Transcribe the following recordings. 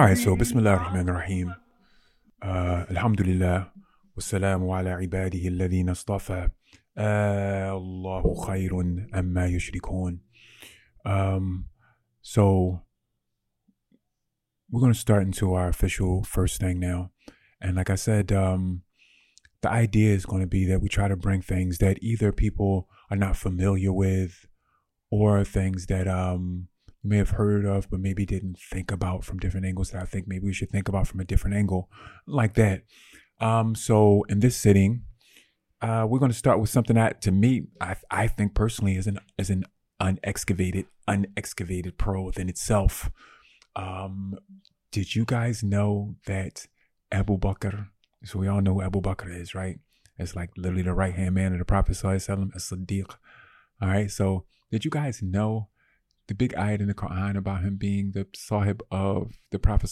Alright, so Bismillah ar-Rahman ar-Rahim. Uh, Alhamdulillah. Wassalamu ala ibadihi alladhina astafa. Uh, Allahu khayrun amma yushrikun. Um, so, we're going to start into our official first thing now. And like I said, um, the idea is going to be that we try to bring things that either people are not familiar with or things that um, you may have heard of but maybe didn't think about from different angles that I think maybe we should think about from a different angle like that um, so in this sitting, uh, we're going to start with something that, to me, I, I think personally is an is an unexcavated unexcavated pearl within itself. Um, did you guys know that Abu Bakr? So we all know who Abu Bakr is, right? It's like literally the right hand man of the Prophet Sallallahu Alaihi Wasallam, as Siddiq. All right. So did you guys know the big ayat in the Quran about him being the sahib of the Prophet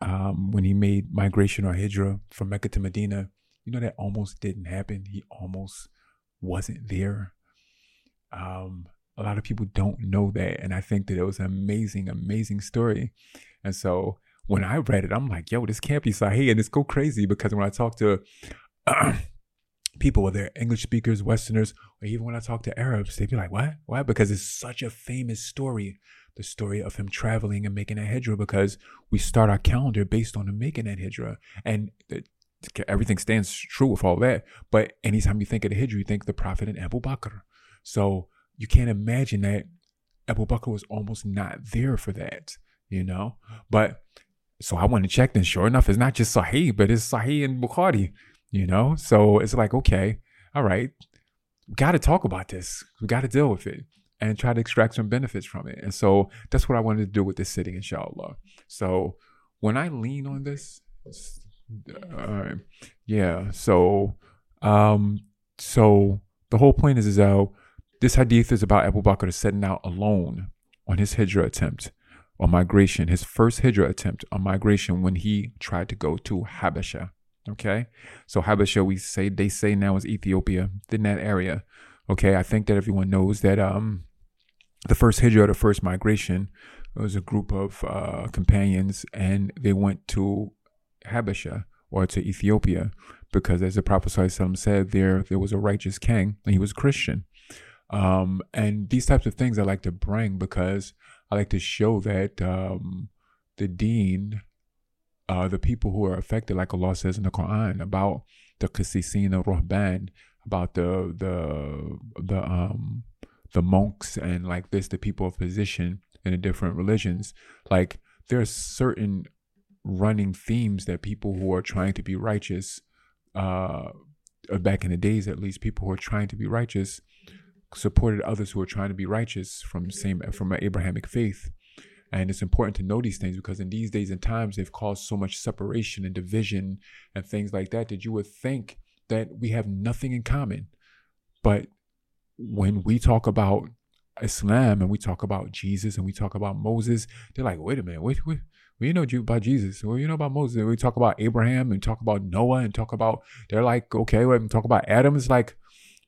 um, when he made migration or hijrah from Mecca to Medina, you know that almost didn't happen. He almost wasn't there. Um, a lot of people don't know that, and I think that it was an amazing, amazing story. And so when I read it, I'm like, "Yo, this can't be Sahih," and it's go crazy because when I talk to people, whether English speakers, Westerners, or even when I talk to Arabs, they'd be like, "What? Why?" Because it's such a famous story the story of him traveling and making a hijrah because we start our calendar based on him making that hijrah. And the, everything stands true with all that. But anytime you think of the hijrah, you think the Prophet and Abu Bakr. So you can't imagine that Abu Bakr was almost not there for that, you know? But so I went and checked, and sure enough, it's not just Sahih, but it's Sahih and Bukhari, you know? So it's like, okay, all right, we got to talk about this. We got to deal with it and try to extract some benefits from it. And so that's what I wanted to do with this sitting, inshallah. So when I lean on this, uh, yeah. So, um, so the whole point is, is that this hadith is about Abu Bakr setting out alone on his hijra attempt on migration, his first hijra attempt on migration when he tried to go to Habasha. Okay, so Habasha, we say they say now is Ethiopia in that area. Okay, I think that everyone knows that um the first hijrah, the first migration, was a group of uh, companions, and they went to Habasha or to Ethiopia because, as the Prophet said, there there was a righteous king, and he was Christian. Um, and these types of things I like to bring because I like to show that um, the Deen, uh, the people who are affected, like Allah says in the Quran, about the Qasisin and Ruhban, about the the the um the monks and like this the people of position in the different religions. Like there's certain running themes that people who are trying to be righteous uh back in the days at least people who are trying to be righteous supported others who are trying to be righteous from same from an abrahamic faith and it's important to know these things because in these days and times they've caused so much separation and division and things like that that you would think that we have nothing in common but when we talk about Islam and we talk about Jesus and we talk about Moses, they're like, wait a minute, wait, wait. Well, you know about Jesus. Well, you know about Moses. We talk about Abraham and talk about Noah and talk about. They're like, okay, we talk about Adam. It's like,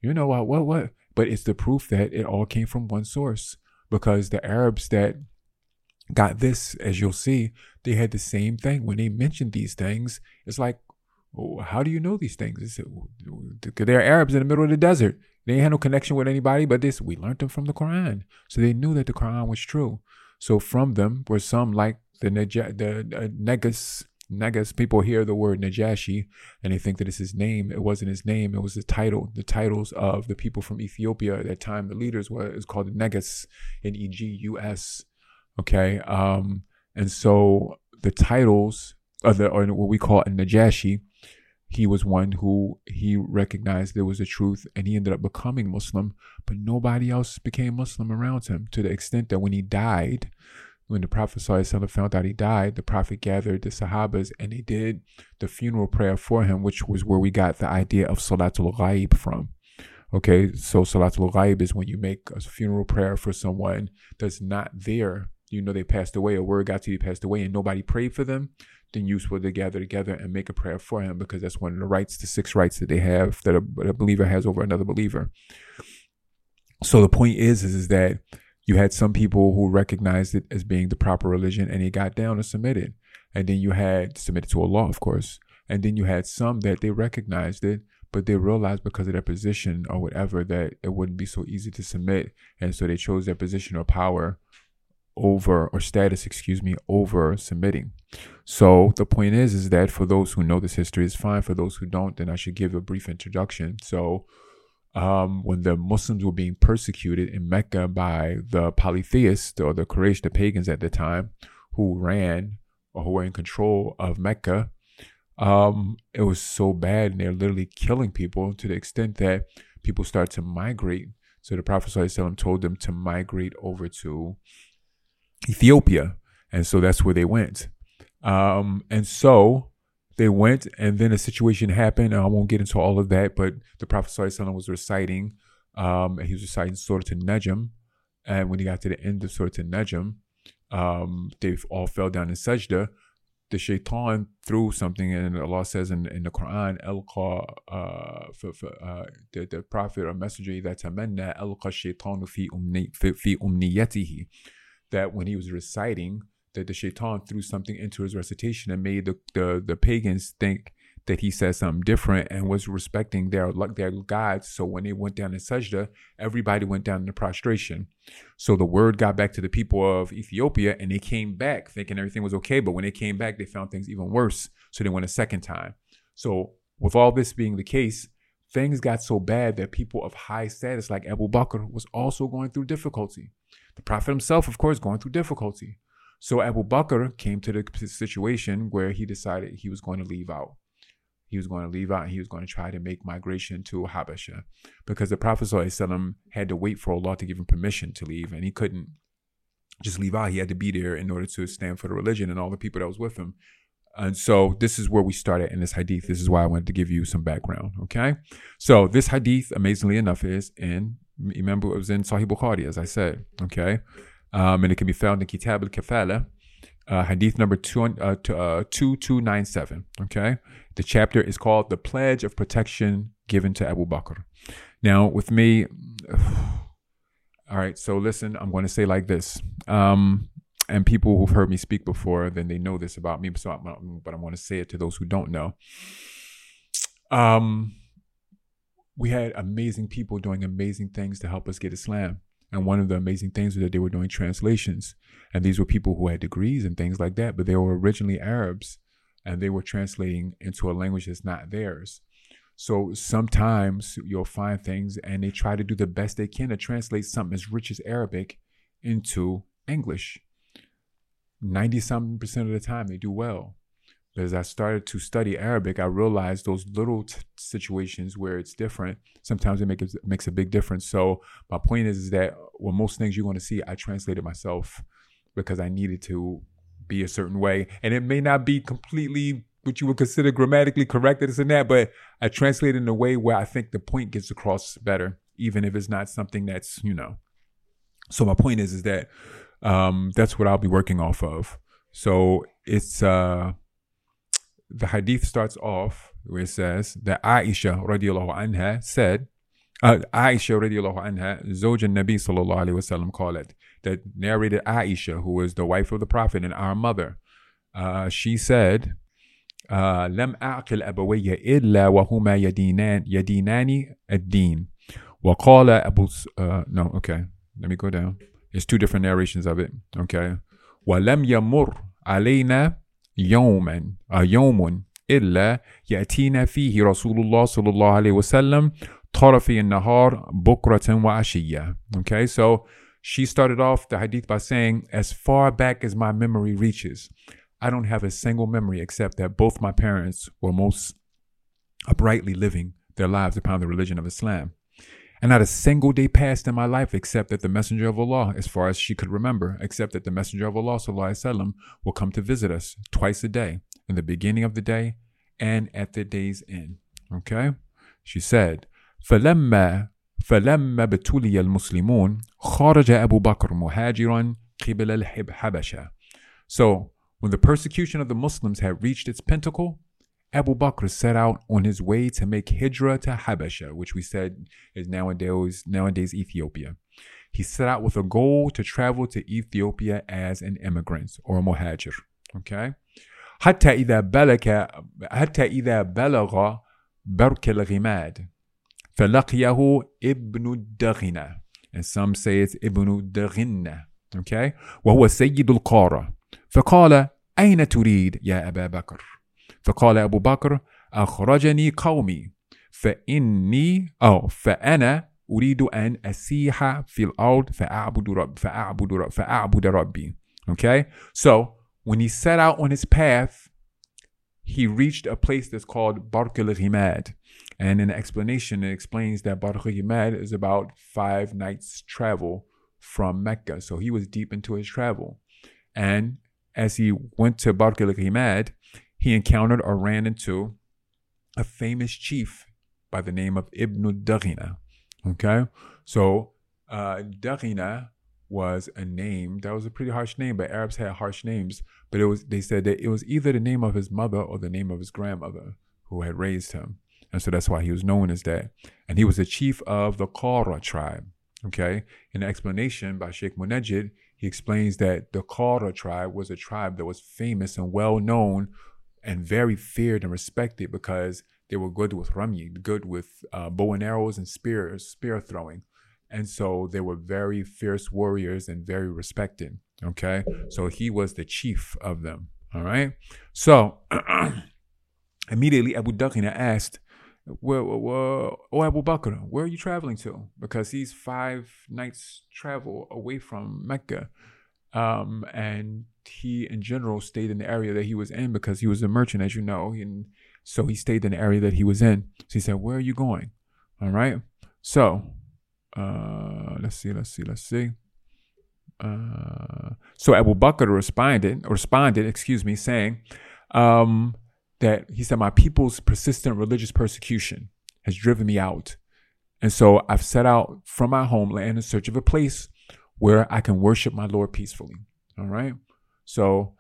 you know what, what, what? But it's the proof that it all came from one source because the Arabs that got this, as you'll see, they had the same thing when they mentioned these things. It's like, well, how do you know these things? they're Arabs in the middle of the desert. They had no connection with anybody, but this we learned them from the Quran. So they knew that the Quran was true. So from them were some like the Naja, the uh, Negus. Negus people hear the word Najashi and they think that it's his name. It wasn't his name. It was the title. The titles of the people from Ethiopia at that time. The leaders were it was called Negus, N E G U S. Okay. Um, and so the titles of the or what we call a Najashi he was one who he recognized there was a truth and he ended up becoming Muslim, but nobody else became Muslim around him to the extent that when he died, when the Prophet found out he died, the Prophet gathered the Sahabas and they did the funeral prayer for him, which was where we got the idea of Salatul Ghaib from. Okay, so Salatul Ghaib is when you make a funeral prayer for someone that's not there. You know they passed away, a word got to you passed away, and nobody prayed for them then you useful to gather together and make a prayer for him because that's one of the rights, the six rights that they have that a, a believer has over another believer. So the point is, is, is that you had some people who recognized it as being the proper religion and they got down and submitted. And then you had submitted to Allah, of course. And then you had some that they recognized it, but they realized because of their position or whatever that it wouldn't be so easy to submit. And so they chose their position or power over or status, excuse me, over submitting. So the point is, is that for those who know this history is fine. For those who don't, then I should give a brief introduction. So um, when the Muslims were being persecuted in Mecca by the polytheists or the Quraysh, the pagans at the time, who ran or who were in control of Mecca, um, it was so bad and they're literally killing people to the extent that people start to migrate. So the Prophet ﷺ told them to migrate over to Ethiopia. And so that's where they went. Um, and so they went, and then a situation happened. I won't get into all of that, but the Prophet was reciting, um, and he was reciting Surah to Najm. And when he got to the end of Surah to Najm, um, they all fell down in sajda. The shaitan threw something, and Allah says in, in the Quran, Alqa, uh, uh, the, the Prophet or Messenger, that tamanna alqa shaitanu fi, umni, fi, fi umniyatihi that when he was reciting, that the shaitan threw something into his recitation and made the, the, the pagans think that he said something different and was respecting their their gods. So when they went down in sajda, everybody went down in prostration. So the word got back to the people of Ethiopia, and they came back thinking everything was okay. But when they came back, they found things even worse. So they went a second time. So with all this being the case, things got so bad that people of high status like Abu Bakr was also going through difficulty. The Prophet himself, of course, going through difficulty. So Abu Bakr came to the situation where he decided he was going to leave out. He was going to leave out and he was going to try to make migration to Habasha because the Prophet had to wait for Allah to give him permission to leave and he couldn't just leave out. He had to be there in order to stand for the religion and all the people that was with him. And so this is where we started in this hadith. This is why I wanted to give you some background. Okay. So this hadith, amazingly enough, is in remember it was in Sahih Bukhari, as I said. Okay. Um, and it can be found in Kitab al Kafala, uh, hadith number two, uh, uh, 2297. Okay. The chapter is called The Pledge of Protection Given to Abu Bakr. Now, with me, all right, so listen, I'm going to say like this. Um, and people who've heard me speak before, then they know this about me. So, I'm, but I want to say it to those who don't know. Um, we had amazing people doing amazing things to help us get Islam. And one of the amazing things was that they were doing translations. And these were people who had degrees and things like that, but they were originally Arabs and they were translating into a language that's not theirs. So sometimes you'll find things and they try to do the best they can to translate something as rich as Arabic into English. 90 something percent of the time they do well But as I started to study Arabic, I realized those little t- situations where it's different. Sometimes it, make, it makes a big difference. So my point is, is that well, most things you're going to see, I translated myself because I needed to be a certain way, and it may not be completely what you would consider grammatically correct, this and that, but I translate in a way where I think the point gets across better, even if it's not something that's you know. So my point is, is that um, that's what I'll be working off of. So it's. uh the hadith starts off where it says that Aisha radiallahu anha said, uh, Aisha radiallahu anha, Zawj al-Nabi sallallahu alayhi wasallam called it, that narrated Aisha, who was the wife of the Prophet and our mother. Uh, she said, لم أعقل أبوي إلا وهما يدينان يدينان الدين وقال أبو uh, no okay let me go down it's two different narrations of it okay ولم يمر علينا يوما يوم إلا يأتينا فيه رسول الله صلى الله عليه وسلم طرفي النهار بكرة وعشية okay so she started off the hadith by saying as far back as my memory reaches I don't have a single memory except that both my parents were most uprightly living their lives upon the religion of Islam and not a single day passed in my life except that the Messenger of Allah, as far as she could remember, except that the Messenger of Allah وسلم, will come to visit us twice a day, in the beginning of the day and at the day's end. Okay? She said, فلما فلما ابتلي المسلمون خرج أبو بكر مهاجرا قبل الحبشة. So, when the persecution of the Muslims had reached its pinnacle, Abu Bakr set out on his way to make hijrah to Habasha, which we said is nowadays, nowadays Ethiopia. he set out with a goal to travel to Ethiopia as an immigrant or a muhajir. Okay? حتى إذا بلغ حتى إذا بلغ برك الغماد فلقيه ابن الدغنة and some say it's ابن الدغنة okay وهو سيد القارة فقال أين تريد يا أبا بكر فقال أبو بكر أخرجني قومي فإني أو فأنا أريد أن أسيح في الأرض فأعبد رب فأعبد رب فأعبد ربي okay so when he set out on his path he reached a place that's called Bark al Ghimad. And in the explanation, it explains that Bark al Ghimad is about five nights' travel from Mecca. So he was deep into his travel. And as he went to Bark al Ghimad, he encountered or ran into a famous chief by the name of Ibn Daghina. Okay? So uh, Daghina was a name that was a pretty harsh name, but Arabs had harsh names. But it was they said that it was either the name of his mother or the name of his grandmother who had raised him. And so that's why he was known as that. And he was the chief of the Qara tribe. Okay. In the explanation by Sheikh Munajid, he explains that the Qara tribe was a tribe that was famous and well known and very feared and respected because they were good with rami, good with uh, bow and arrows and spears, spear throwing. And so they were very fierce warriors and very respected. Okay. So he was the chief of them. All right. So immediately Abu Dakhina asked, well, well, oh, Abu Bakr, where are you traveling to? Because he's five nights travel away from Mecca. Um, and he, in general, stayed in the area that he was in because he was a merchant, as you know. And so he stayed in the area that he was in. So he said, Where are you going? All right. So uh, let's see, let's see, let's see. Uh, so Abu Bakr responded, responded, excuse me, saying um, that he said, "My people's persistent religious persecution has driven me out, and so I've set out from my homeland in search of a place where I can worship my Lord peacefully." All right. So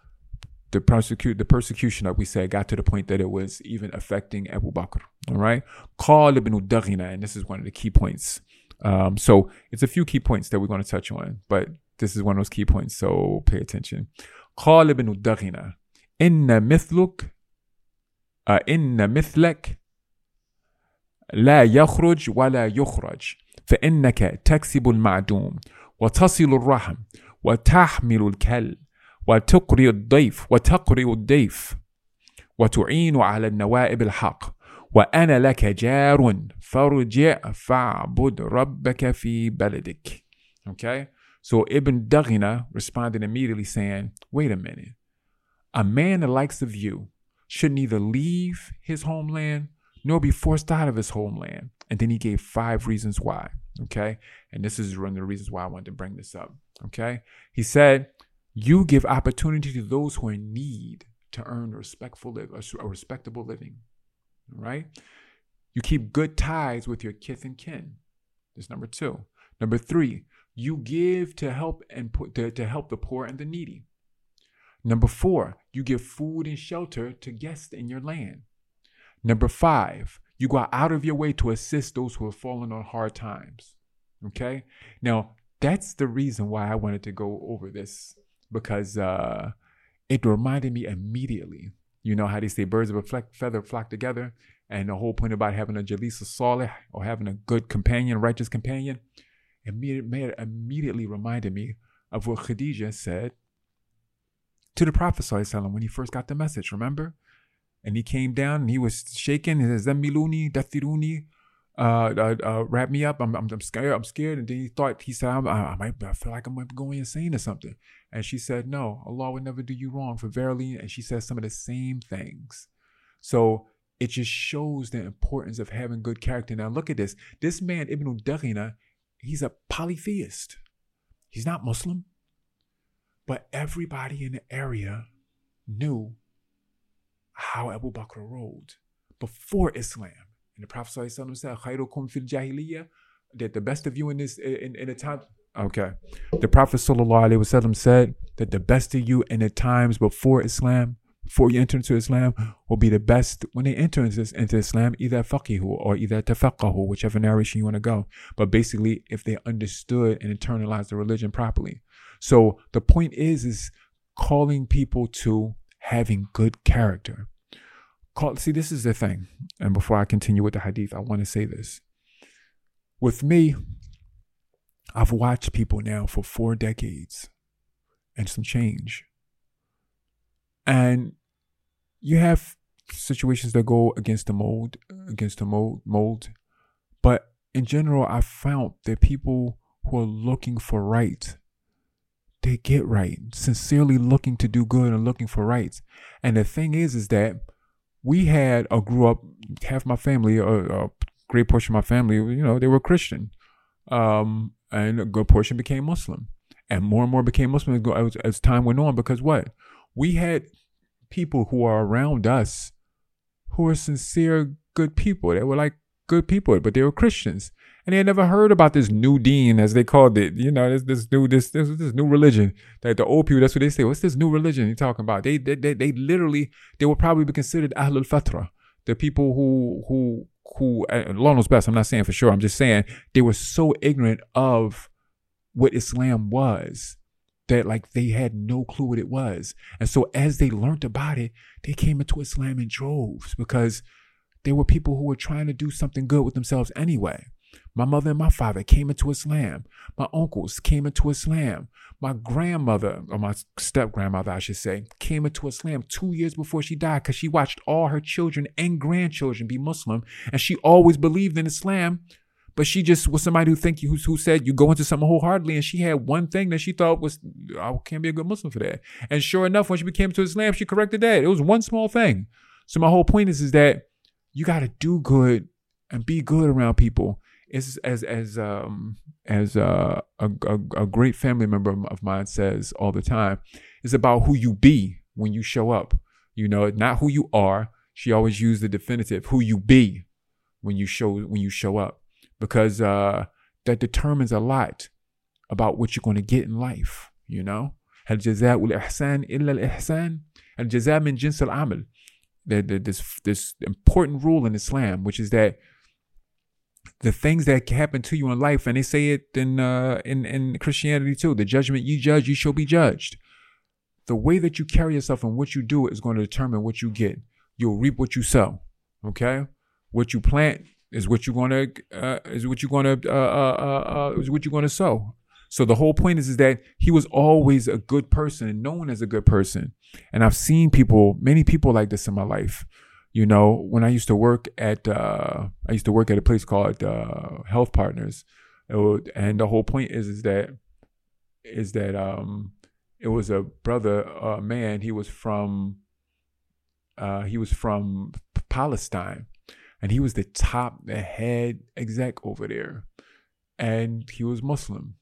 the persecute the persecution that we said got to the point that it was even affecting Abu Bakr. All right. Qal ibn Daghina, and this is one of the key points um, so it's a few key points that we're going to touch on, but this is one of those key points, so pay attention. قال ابن الدغنة إن مثلك إن مثلك لا يخرج ولا يخرج فإنك تكسب المعدوم وتصل الرحم وتحمل الكل وتقري الضيف وتقري الضيف وتعين على النوائب الحق وأنا لك جار فارجع فاعبد ربك في بلدك. Okay? So Ibn Daghina responded immediately saying, Wait a minute. A man the likes of you should neither leave his homeland nor be forced out of his homeland. And then he gave five reasons why. Okay? And this is one of the reasons why I wanted to bring this up. Okay? He said, You give opportunity to those who are in need to earn a respectful, a respectable living right? You keep good ties with your kith and kin. That's number two. Number three, you give to help and put to, to help the poor and the needy. Number four, you give food and shelter to guests in your land. Number five, you go out of your way to assist those who have fallen on hard times. Okay? Now, that's the reason why I wanted to go over this because uh, it reminded me immediately you know how they say birds of a feather flock together, and the whole point about having a jalisa salih or having a good companion, righteous companion, immediately, immediately reminded me of what Khadijah said to the Prophet when he first got the message. Remember? And he came down and he was shaking. He said, "Zamiluni, dathiruni, uh, uh, uh, wrap me up. I'm, I'm, I'm, scared. I'm scared. And then he thought, he said, I, I, might, I feel like I might be going insane or something. And she said, no, Allah would never do you wrong for verily. And she says some of the same things. So it just shows the importance of having good character. Now look at this. This man, Ibn Daghina, he's a polytheist. He's not Muslim. But everybody in the area knew how Abu Bakr ruled before Islam. And the Prophet said, Khairukum fil jahiliyyah, that the best of you in this in, in the time. Okay. The Prophet said that the best of you in the times before Islam before you enter into Islam will be the best when they enter into, into Islam, either faqihu or either tafaqahu, whichever narration you want to go. But basically, if they understood and internalized the religion properly. So the point is, is calling people to having good character. See, this is the thing. And before I continue with the hadith, I want to say this. With me, I've watched people now for four decades and some change. And you have situations that go against the mold, against the mold, mold. But in general, I found that people who are looking for right, they get right, sincerely looking to do good and looking for rights. And the thing is, is that we had or grew up, half my family, a, a great portion of my family, you know, they were Christian. Um, and a good portion became Muslim. And more and more became Muslim as, as time went on because what? We had people who are around us who are sincere, good people. They were like good people, but they were Christians. And they had never heard about this new deen, as they called it. You know, this this new this this, this new religion. That the old people, that's what they say. What's this new religion you're talking about? They they they, they literally they would probably be considered Ahlul Fatra. The people who who who eh, Allah knows best. I'm not saying for sure. I'm just saying they were so ignorant of what Islam was that like they had no clue what it was. And so as they learned about it, they came into Islam in droves because there were people who were trying to do something good with themselves anyway. My mother and my father came into Islam. My uncles came into Islam. My grandmother, or my step grandmother, I should say, came into Islam two years before she died because she watched all her children and grandchildren be Muslim. And she always believed in Islam. But she just was somebody who think who, who said you go into something wholeheartedly, and she had one thing that she thought was I can't be a good Muslim for that. And sure enough, when she became to Islam, she corrected that. It was one small thing. So my whole point is is that you got to do good and be good around people it's as as um as uh, a, a a great family member of mine says all the time. It's about who you be when you show up. You know, not who you are. She always used the definitive who you be when you show when you show up because uh, that determines a lot about what you're going to get in life. You know, هل جزاء الإحسان إلا الإحسان الجزاء من جنس العمل. This this important rule in Islam, which is that the things that happen to you in life, and they say it in uh, in in Christianity too. The judgment you judge, you shall be judged. The way that you carry yourself and what you do is going to determine what you get. You'll reap what you sow. Okay, what you plant is what you're to uh, is what you're to uh, uh, uh, uh, is what you're to sow. So the whole point is, is that he was always a good person known as a good person. And I've seen people, many people like this in my life you know, when I used to work at, uh, I used to work at a place called uh, Health Partners, would, and the whole point is is that is that um, it was a brother, uh, man. He was from, uh, he was from Palestine, and he was the top, the head exec over there, and he was Muslim,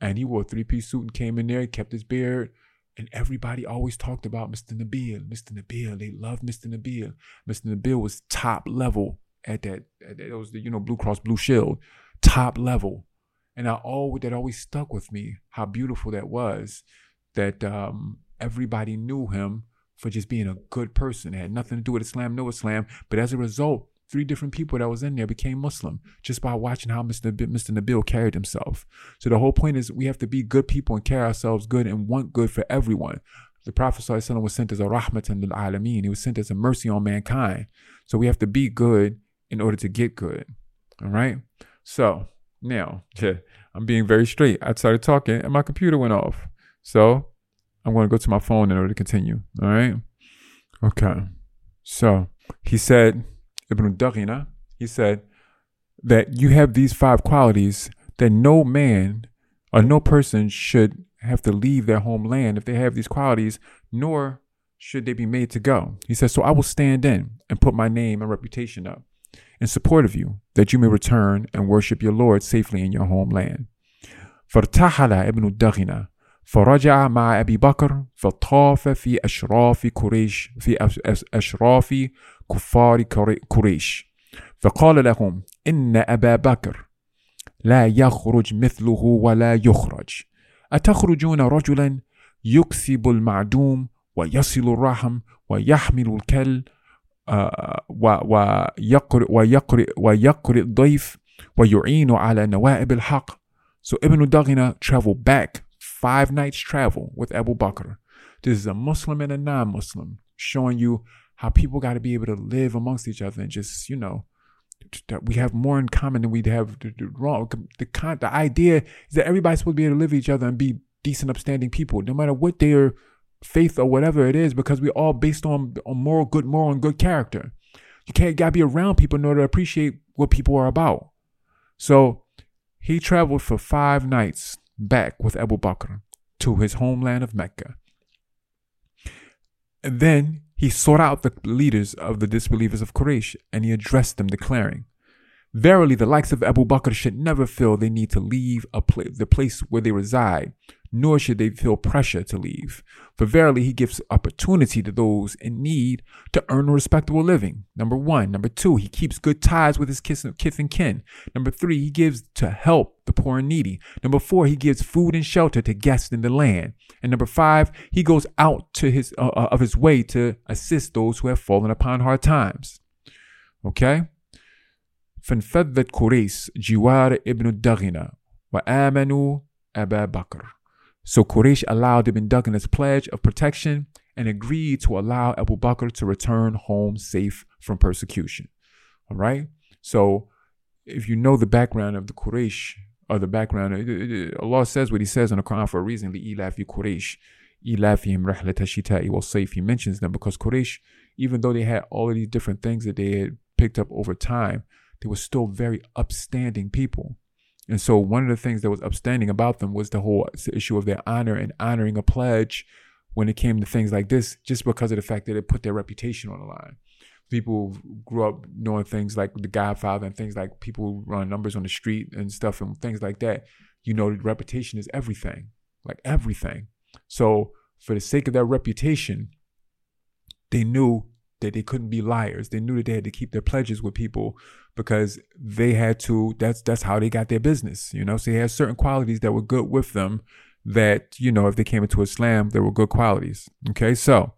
and he wore a three piece suit and came in there, kept his beard and everybody always talked about Mr. Nabil, Mr. Nabil. They loved Mr. Nabil. Mr. Nabil was top level at that. It was the you know Blue Cross Blue Shield, top level, and I always that always stuck with me how beautiful that was. That um, everybody knew him for just being a good person. It had nothing to do with Islam, no Islam, but as a result, three different people that was in there became Muslim just by watching how Mr. Mr. Nabil carried himself. So the whole point is we have to be good people and carry ourselves good and want good for everyone. The Prophet was sent as a rahmatan lil alameen. He was sent as a mercy on mankind. So we have to be good in order to get good. All right. So now, I'm being very straight. I started talking and my computer went off. So I'm going to go to my phone in order to continue. All right. Okay. So he said, Ibn Daghina, he said that you have these five qualities that no man or no person should have to leave their homeland if they have these qualities, nor should they be made to go. He says, So I will stand in and put my name and reputation up in support of you, that you may return and worship your Lord safely in your homeland. فارتحل ابن الدغنة فرجع مع أبي بكر فطاف في أشراف قريش في أشراف كفار قريش فقال لهم إن أبا بكر لا يخرج مثله ولا يخرج أتخرجون رجلا يكسب المعدوم ويصل الرحم ويحمل الكل ويقرئ ويقرئ ويقرئ الضيف ويعين على نوائب الحق. So Ibn Daghina traveled back five nights travel with Abu Bakr. This is a Muslim and a non-Muslim showing you how people got to be able to live amongst each other and just, you know, that we have more in common than we have wrong. The, the, the idea is that everybody's supposed to be able to live with each other and be decent, upstanding people, no matter what their faith or whatever it is, because we're all based on, on moral, good moral, and good character. You can't gotta be around people in order to appreciate what people are about. So he traveled for five nights back with Abu Bakr to his homeland of Mecca. And then he sought out the leaders of the disbelievers of Quraysh and he addressed them, declaring, Verily, the likes of Abu Bakr should never feel they need to leave pla- the place where they reside, nor should they feel pressure to leave. For verily, he gives opportunity to those in need to earn a respectable living. Number one. Number two, he keeps good ties with his kith and kin. Number three, he gives to help the poor and needy. Number four, he gives food and shelter to guests in the land. And number five, he goes out to his uh, uh of his way to assist those who have fallen upon hard times. Okay? فانفذت قريش جوار ابن الدغنة وآمنوا أبا بكر. So Quraysh allowed Ibn Daghina's pledge of protection and agreed to allow Abu Bakr to return home safe from persecution. All right? So if you know the background of the Quraysh, or the background, Allah says what He says in the Quran for a reason. لإلاف قريش إلافهم رحلة الشتاء والصيف. He mentions them because Quraysh, even though they had all of these different things that they had picked up over time, they were still very upstanding people. And so one of the things that was upstanding about them was the whole issue of their honor and honoring a pledge when it came to things like this, just because of the fact that it put their reputation on the line. People grew up knowing things like The Godfather and things like people run numbers on the street and stuff and things like that. You know, reputation is everything, like everything. So for the sake of their reputation, they knew that they couldn't be liars. They knew that they had to keep their pledges with people because they had to that's that's how they got their business, you know. So they had certain qualities that were good with them that, you know, if they came into Islam, there were good qualities. Okay, so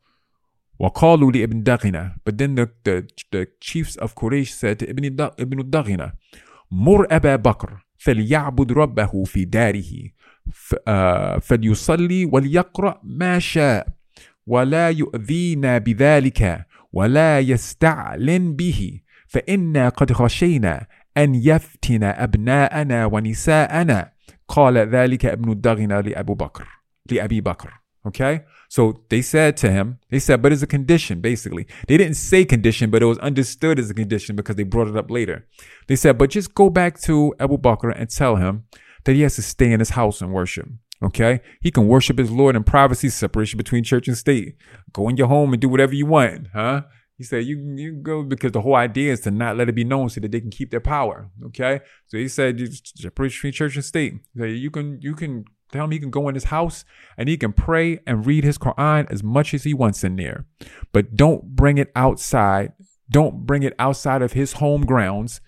وقالوا لابن دغنة but then the, the, the chiefs of Quraysh said to Ibn, Ibn دغنة مر أبا بكر فليعبد ربه في داره فليصلي وليقرأ ما شاء ولا يؤذينا بذلك ولا يستعلن به فإنا قد خشينا أن يفتن أبناءنا ونساءنا قال ذلك ابن الدغنة لأبو بكر لأبي بكر Okay? So they said to him, they said, but it's a condition, basically. They didn't say condition, but it was understood as a condition because they brought it up later. They said, but just go back to Abu Bakr and tell him that he has to stay in his house and worship. Okay? He can worship his Lord in privacy, separation between church and state. Go in your home and do whatever you want, huh? He said, you, you go because the whole idea is to not let it be known so that they can keep their power. Okay. So he said, between church and state. Said, you can, you can tell him he can go in his house and he can pray and read his Quran as much as he wants in there. But don't bring it outside. Don't bring it outside of his home grounds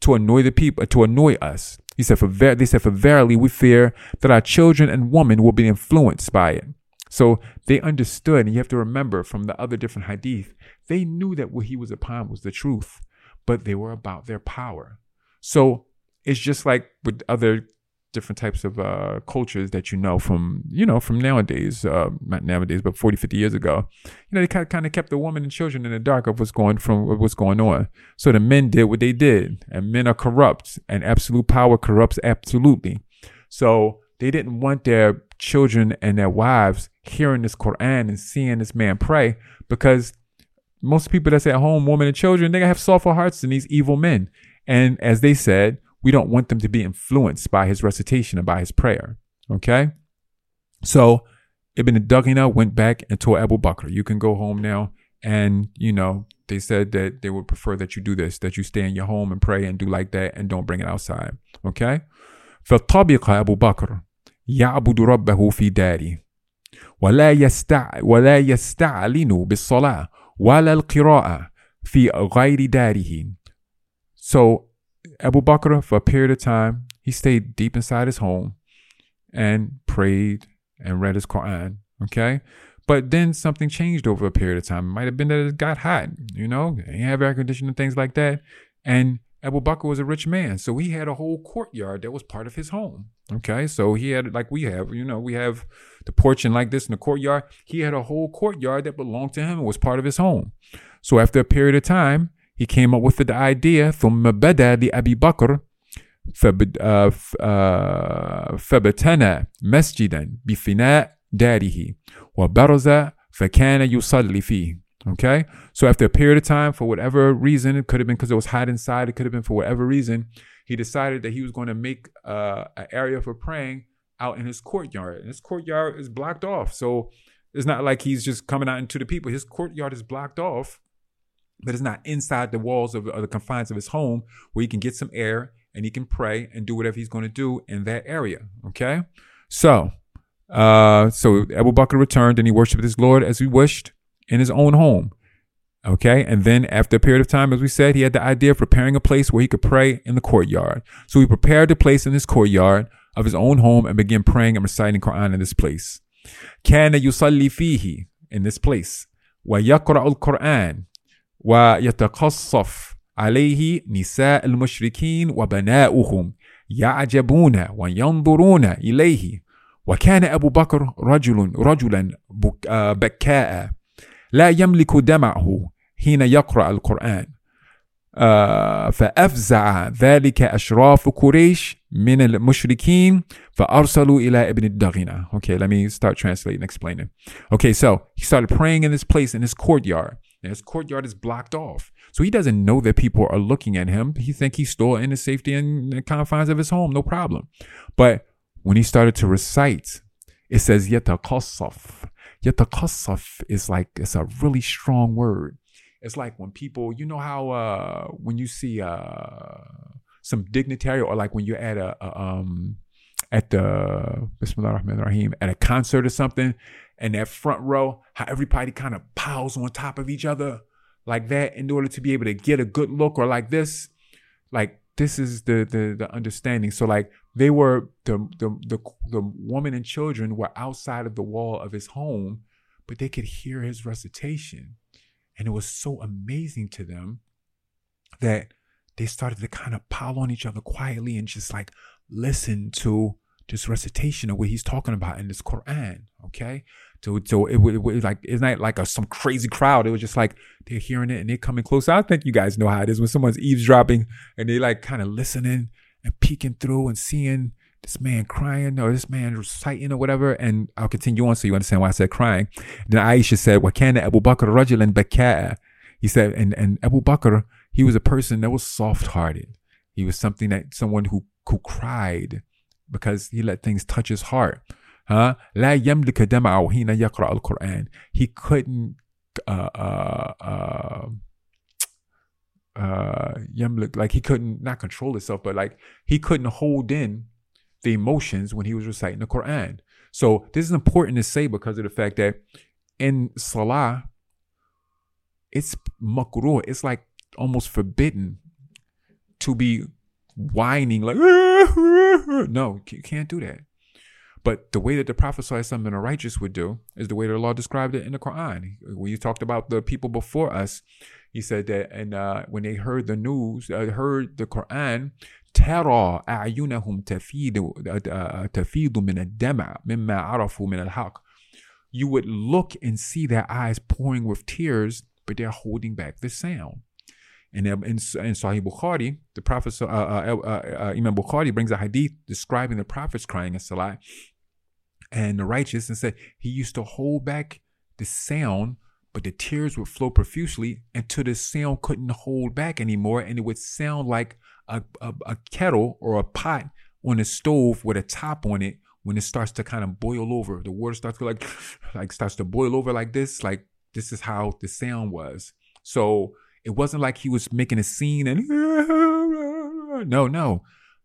to annoy the people, to annoy us. He said, for ver- they said, for verily we fear that our children and women will be influenced by it. So they understood, and you have to remember from the other different hadith, they knew that what he was upon was the truth, but they were about their power. So it's just like with other different types of uh, cultures that you know from you know from nowadays uh, not nowadays but 40 50 years ago. You know they kind of, kept the women and children in the dark of what's going from what's going on. So the men did what they did and men are corrupt and absolute power corrupts absolutely. So they didn't want their children and their wives hearing this quran and seeing this man pray because most people that's at home, women and children, they have softer hearts than these evil men. And as they said, we don't want them to be influenced by his recitation and by his prayer. Okay? So Ibn Daghina went back and told Abu Bakr, you can go home now. And, you know, they said that they would prefer that you do this, that you stay in your home and pray and do like that and don't bring it outside. Okay? فطبق أبو بكر يعبد ربه في داره ولا يستع ولا يستعلن بالصلاة ولا القراءة في غير داره. So Abu Bakr, for a period of time, he stayed deep inside his home and prayed and read his Quran. Okay? But then something changed over a period of time. It might have been that it got hot, you know, he have air conditioning, things like that. And Abu Bakr was a rich man, so he had a whole courtyard that was part of his home. Okay, so he had like we have, you know, we have the porch and like this in the courtyard. He had a whole courtyard that belonged to him and was part of his home. So after a period of time, he came up with the idea ثم بدا لأبي بكر فبتنى مسجدا بفناء داره وبرز فكان يصلي فيه Okay. So after a period of time, for whatever reason, it could have been because it was hot inside, it could have been for whatever reason, he decided that he was going to make uh, an area for praying out in his courtyard. And his courtyard is blocked off. So it's not like he's just coming out into the people. His courtyard is blocked off, but it's not inside the walls of, the confines of his home where he can get some air and he can pray and do whatever he's going to do in that area. Okay, so uh, so Abu Bakr returned and he worshipped his Lord as he wished in his own home. Okay, and then after a period of time, as we said, he had the idea of preparing a place where he could pray in the courtyard. So he prepared a place in his courtyard of his own home and began praying and reciting Quran in this place. كان يصلي فيه in this place. ويقرأ القرآن Quran ويتقصف عليه نساء المشركين وبناؤهم يعجبون وينظرون إليه وكان أبو بكر رجل رجلا بكاء لا يملك دمعه حين يقرأ القرآن آه فأفزع ذلك أشراف قريش من المشركين فأرسلوا إلى ابن الدغنة. Okay, let me start translating and explaining. Okay, so he started praying in this place in his courtyard. His courtyard is blocked off. So he doesn't know that people are looking at him. He think he's still in the safety and the confines of his home, no problem. But when he started to recite, it says yetakosaf. Yetakosaf is like it's a really strong word. It's like when people, you know how uh, when you see uh, some dignitary or like when you're at a, a um, at the Bismillah Rahman Rahim at a concert or something, and that front row, how everybody kind of piles on top of each other like that in order to be able to get a good look or like this. Like this is the the the understanding. So like they were the, the the the woman and children were outside of the wall of his home, but they could hear his recitation, and it was so amazing to them that they started to kind of pile on each other quietly and just like listen to this recitation of what he's talking about in this Quran. Okay, so so it, it, it like it's not like a, some crazy crowd. It was just like they're hearing it and they're coming closer. I think you guys know how it is when someone's eavesdropping and they like kind of listening and peeking through and seeing this man crying or this man reciting or whatever. And I'll continue on so you understand why I said crying. Then Aisha said, "Wakana Abu Bakr rajulan baka'a." He said, and and Abu Bakr, he was a person that was soft-hearted. He was something that someone who who cried because he let things touch his heart. Huh? لا يملك دمعه حين يقرأ القرآن. He couldn't uh, uh, uh, uh yamlik like he couldn't not control himself but like he couldn't hold in the emotions when he was reciting the quran so this is important to say because of the fact that in salah it's makruh it's like almost forbidden to be whining like no you can't do that but the way that the Prophet and the righteous would do is the way the Allah described it in the Quran. When you talked about the people before us, he said that, and uh, when they heard the news, uh, heard the Quran, ترى أعينهم تفيد تفيد من الدمع مما عرفوا من الحق. You would look and see their eyes pouring with tears, but they're holding back the sound. And in, in Sahih Bukhari, the Prophet, uh, uh, uh, uh, Imam Bukhari brings a hadith describing the Prophet's crying in Salah. And the righteous and said he used to hold back the sound but the tears would flow profusely until the sound couldn't hold back anymore. And it would sound like a, a, a kettle or a pot on a stove with a top on it when it starts to kind of boil over. The water starts to like like starts to boil over like this like this is how the sound was. So it wasn't like he was making a scene and no no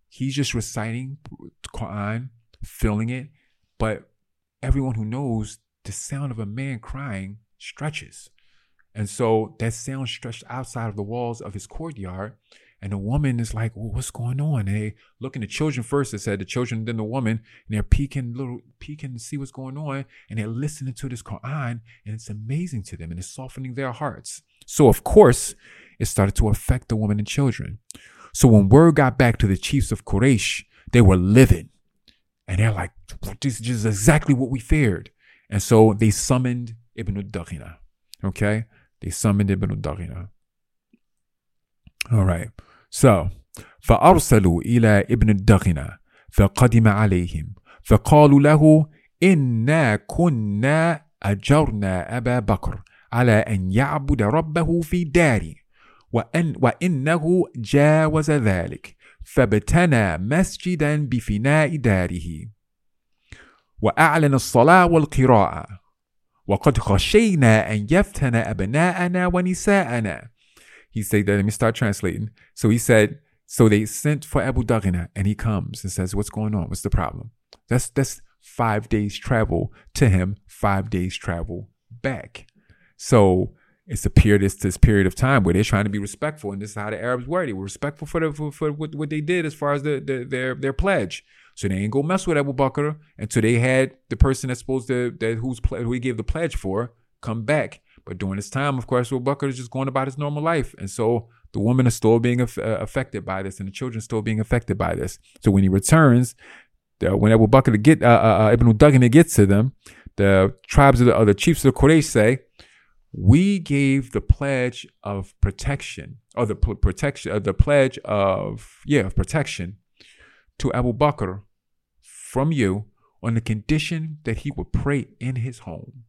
he's just reciting Quran feeling it but everyone who knows the sound of a man crying stretches. And so that sound stretched outside of the walls of his courtyard. And the woman is like, well, what's going on? And they looking the children first. they said the children, then the woman, and they're peeking, little peeking to see what's going on. And they're listening to this Quran, and it's amazing to them, and it's softening their hearts. So of course, it started to affect the woman and children. So when word got back to the chiefs of Quraysh, they were livid. And they're like, this is exactly what we feared. And so they summoned Ibn al-Daghina. Okay? They summoned Ibn al-Daghina. All right. So, فأرسلوا إلى ابن الدغنة فقدم عليهم فقالوا له إنا كنا أجرنا أبا بكر على أن يعبد ربه في داري وأن وإنه جاوز ذلك فابتنى مسجدا بفناء داره وأعلن الصلاة والقراءة وقد خشينا أن يفتن أبناءنا ونساءنا He said let me start translating. So he said, so they sent for Abu Daghina and he comes and says, what's going on? What's the problem? That's, that's five days travel to him, five days travel back. So it's a period, it's this period of time where they're trying to be respectful. And this is how the Arabs were. They were respectful for, the, for, for what, what they did as far as the, the, their, their pledge. So they ain't go mess with Abu Bakr until they had the person that's supposed to, that who's, who he gave the pledge for come back. But during this time, of course, Abu Bakr is just going about his normal life. And so the woman is still being uh, affected by this and the children still being affected by this. So when he returns, when Abu Bakr get, uh, uh, uh Ibn Daghina gets to them, the tribes of the, the chiefs of the Quraysh say, we gave the pledge of protection or the protection, uh, the pledge of, yeah, of protection to Abu Bakr from you on the condition that he would pray in his home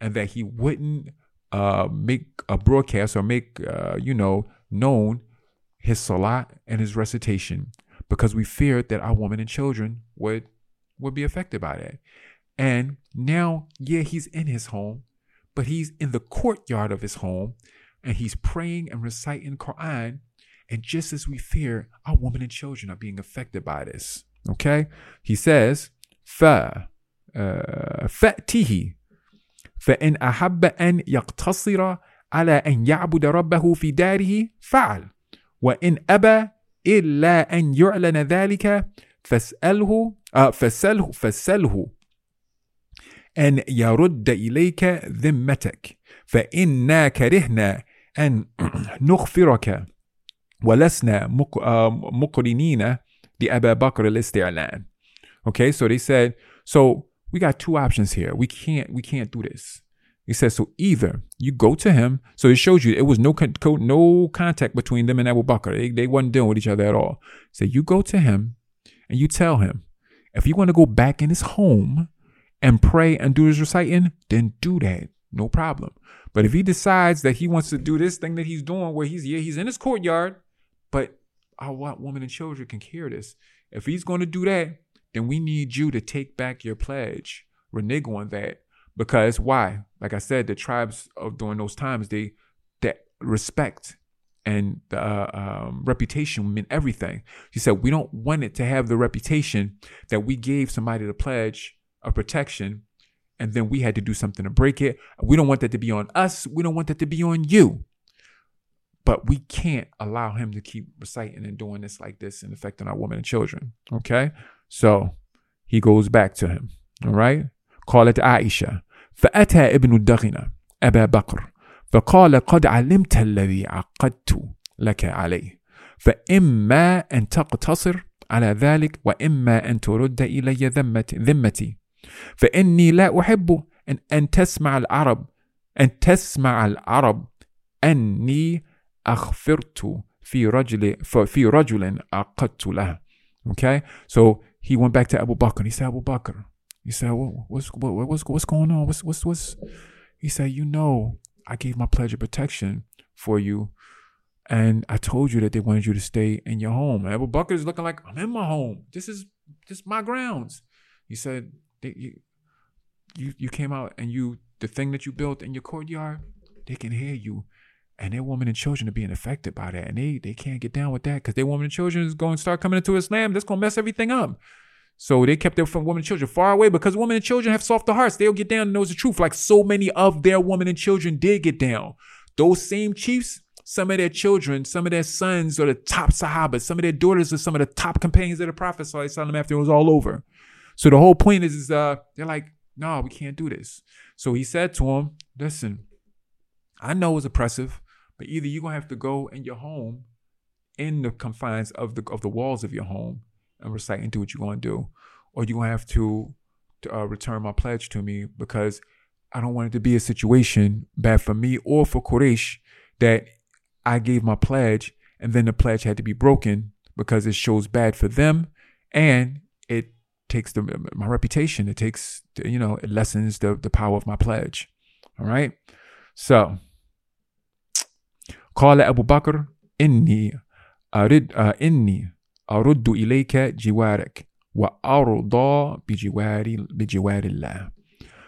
and that he wouldn't uh, make a broadcast or make, uh, you know, known his salat and his recitation because we feared that our women and children would would be affected by that. And now, yeah, he's in his home, but he's in the courtyard of his home and he's praying and reciting Quran. And just as we fear, our women and children are being affected by this. Okay? He says, Fa uh, Fatihi فإن أحب أن يقتصر على أن يعبد ربه في داره فعل. وإن أبى إلا أن يعلن ذلك فاسأله آه فسله فسله أن يرد إليك ذمتك. فإنا كرهنا أن نغفرك ولسنا مقرنين لأبا بكر الاستعلان. Okay, so they said, so we got two options here. We can't we can't do this. He says so either you go to him. So it shows you it was no con- no contact between them and Abu Bakr. They, they wasn't dealing with each other at all. So you go to him and you tell him if you want to go back in his home and pray and do his reciting, then do that. No problem. But if he decides that he wants to do this thing that he's doing, where he's yeah he's in his courtyard, but I want women and children can hear this. If he's going to do that, then we need you to take back your pledge. Renege on that. Because why? Like I said, the tribes of during those times, they that respect and uh, um, reputation meant everything. She said, we don't want it to have the reputation that we gave somebody the pledge of protection and then we had to do something to break it. We don't want that to be on us. We don't want that to be on you. But we can't allow him to keep reciting and doing this like this and affecting our women and children. Okay? So he goes back to him. All right. قالت عائشة فأتى ابن الدغنة أبا بكر فقال قد علمت الذي عقدت لك عليه فإما أن تقتصر على ذلك وإما أن ترد إلي ذمتي فإني لا أحب أن, أن تسمع العرب أن تسمع العرب أني أغفرت في رجل في رجل عقدت له Okay, so he went back to Abu Bakr. He said, Abu Bakr. He said, what's, what, what's, what's going on? What's, what's, what's, he said, you know, I gave my pledge of protection for you. And I told you that they wanted you to stay in your home. And Abu Bakr is looking like, I'm in my home. This is, this is my grounds. He said, you, you, you came out and you, the thing that you built in your courtyard, they can hear you and their women and children are being affected by that, and they they can't get down with that because their women and children is going to start coming into Islam. That's going to mess everything up. So they kept their women and children far away because women and children have softer hearts. They'll get down and knows the truth, like so many of their women and children did get down. Those same chiefs some of their children, some of their sons are the top Sahabas, some of their daughters are some of the top companions of the Prophet Sallallahu after it was all over. So the whole point is, is uh, they're like, no, we can't do this. So he said to him, listen, I know it's oppressive, but either you're gonna have to go in your home, in the confines of the of the walls of your home, and recite do what you're gonna do, or you're gonna have to, to uh, return my pledge to me because I don't want it to be a situation bad for me or for Quraysh that I gave my pledge and then the pledge had to be broken because it shows bad for them and it takes the my reputation. It takes you know it lessens the the power of my pledge. All right. So قال أبو بكر إني أرد إني أرد إليك جوارك وأرضى بجوار بجوار الله.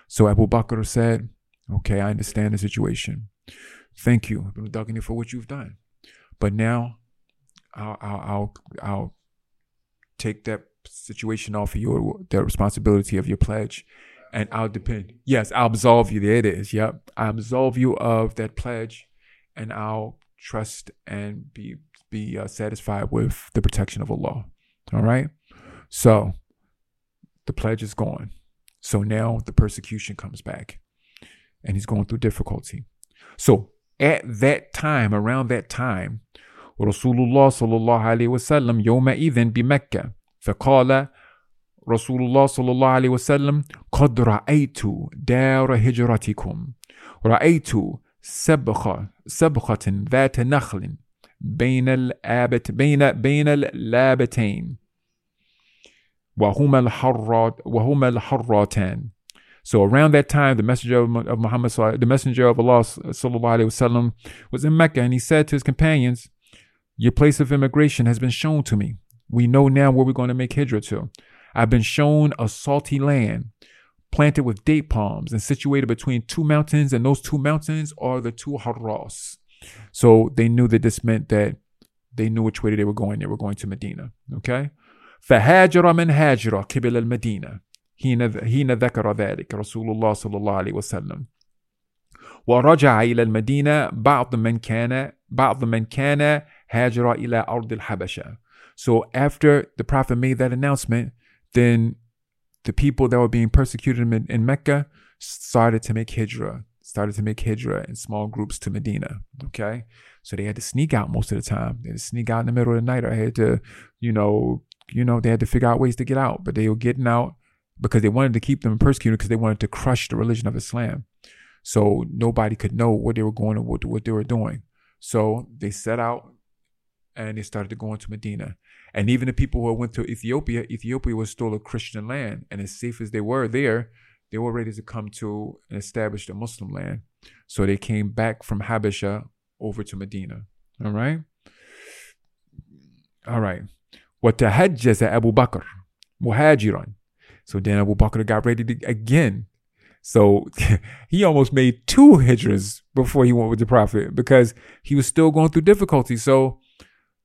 So Abu Bakr said, Okay, I understand the situation. Thank you, Ibn Dagani, for what you've done. But now I'll, I'll, I'll, I'll take that situation off of your the responsibility of your pledge and I'll depend. Yes, I'll absolve you. There it is. Yep. I absolve you of that pledge and I'll trust and be be uh, satisfied with the protection of Allah. All right? So the pledge is gone. So now the persecution comes back and he's going through difficulty. So at that time, around that time, Rasulullah sallallahu alayhi wasallam يومئذ بمكة فقال رسول الله صلى الله عليه وسلم قد رأيت دار هجرتكم رأيت سبخة سبخة ذات نخل بين الآبت بين بين اللابتين وهما الحرات وهما الحراتان so around that time, the messenger of, of Muhammad, the messenger of Allah وسلم, was in Mecca, and he said to his companions, "Your place of immigration has been shown to me. We know now where we're going to make hijrah to. I've been shown a salty land, planted with date palms, and situated between two mountains, and those two mountains are the two Harras. So they knew that this meant that they knew which way they were going. They were going to Medina. Okay. فهاجر من هاجر قبل المدينة حين حين ذكر ذلك رسول الله صلى الله عليه وسلم ورجع إلى المدينة بعض من كان بعض من كان هاجر إلى أرض الحبشة So after the Prophet made that announcement, then the people that were being persecuted in, in Mecca started to make hijrah, started to make hijrah in small groups to Medina. Okay. So they had to sneak out most of the time. They had to sneak out in the middle of the night or had to, you know, you know, they had to figure out ways to get out, but they were getting out because they wanted to keep them persecuted because they wanted to crush the religion of Islam. So nobody could know what they were going or what, what they were doing. So they set out and they started to go into Medina. And even the people who went to Ethiopia, Ethiopia was still a Christian land. And as safe as they were there, they were ready to come to and establish a Muslim land. So they came back from Habasha over to Medina. All right? All right. وتهجز أبو بكر مهاجرا so then Abu Bakr got ready to, again. So he almost made two hijras before he went with the Prophet because he was still going through difficulty. So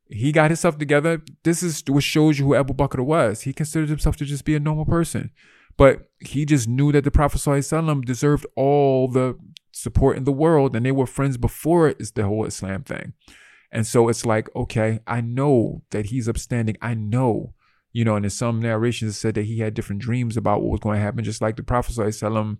he got himself together. This is what shows you who Abu Bakr was. He considered himself to just be a normal person. But he just knew that the Prophet ﷺ deserved all the support in the world and they were friends before it's the whole Islam thing. And so it's like, okay, I know that he's upstanding. I know you know, and in some narrations it said that he had different dreams about what was going to happen, just like the Prophet ﷺ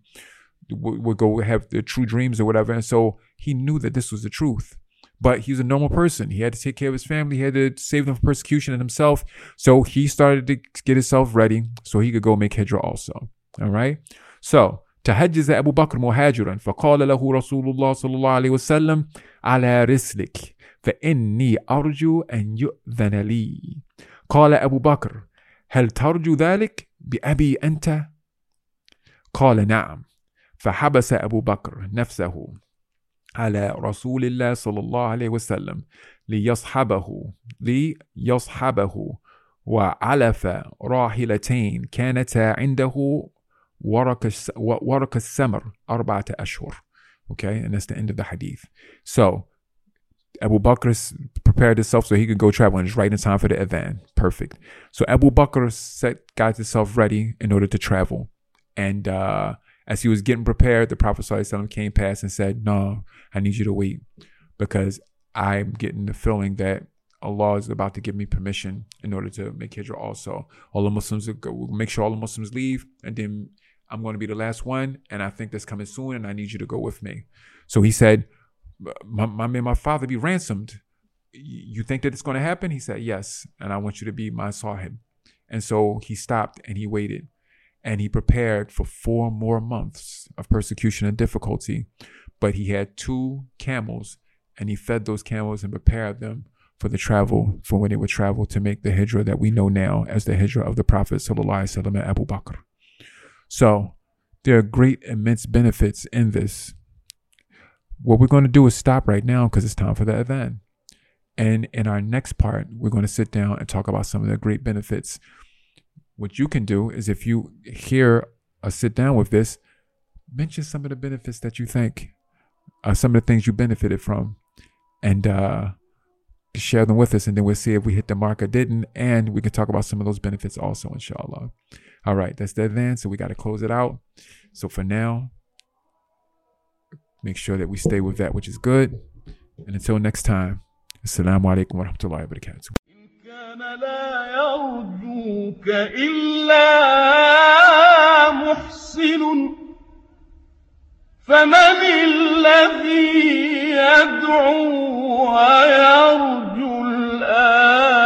would, would go have the true dreams or whatever. And so he knew that this was the truth But he was a normal person. He had to take care of his family. He had to save them from persecution and himself. So he started to get himself ready so he could go make hijrah also. All right. So تهجز أبو بكر مهاجرا فقال له رسول الله صلى الله عليه وسلم على رسلك فإني أرجو أن يؤذن لي قال أبو بكر هل ترجو ذلك بأبي أنت؟ قال نعم فحبس أبو بكر نفسه على رسول الله صلى الله عليه وسلم ليصحبه ليصحبه وعلف راحلتين كانتا عنده ورق ورق السمر أربعة أشهر. Okay, and that's the end of the hadith. So Abu Bakr prepared himself so he could go travel and just right in time for the event. Perfect. So Abu Bakr set got himself ready in order to travel. And uh, as he was getting prepared, the Prophet ﷺ came past and said, No, I need you to wait. Because I'm getting the feeling that Allah is about to give me permission in order to make hijrah also. All the Muslims go, make sure all the Muslims leave, and then I'm going to be the last one, and I think that's coming soon, and I need you to go with me. So he said, my, my, my father be ransomed. You think that it's going to happen? He said, yes, and I want you to be my sahib. And so he stopped and he waited and he prepared for four more months of persecution and difficulty. But he had two camels and he fed those camels and prepared them for the travel, for when they would travel to make the hijrah that we know now as the hijrah of the Prophet Sallallahu and Abu Bakr. So there are great, immense benefits in this. What we're going to do is stop right now because it's time for the event. And in our next part, we're going to sit down and talk about some of the great benefits. What you can do is if you hear a sit down with this, mention some of the benefits that you think, uh, some of the things you benefited from, and uh, share them with us. And then we'll see if we hit the mark or didn't. And we can talk about some of those benefits also, inshallah. All right, that's the advance. So we got to close it out. So for now, make sure that we stay with that which is good. And until next time, Assalamu alaikum wa rahmatullahi wa barakatuh. كان لا يرجوك إلا محسن. فمن الذي يدعو ويرجو الآخر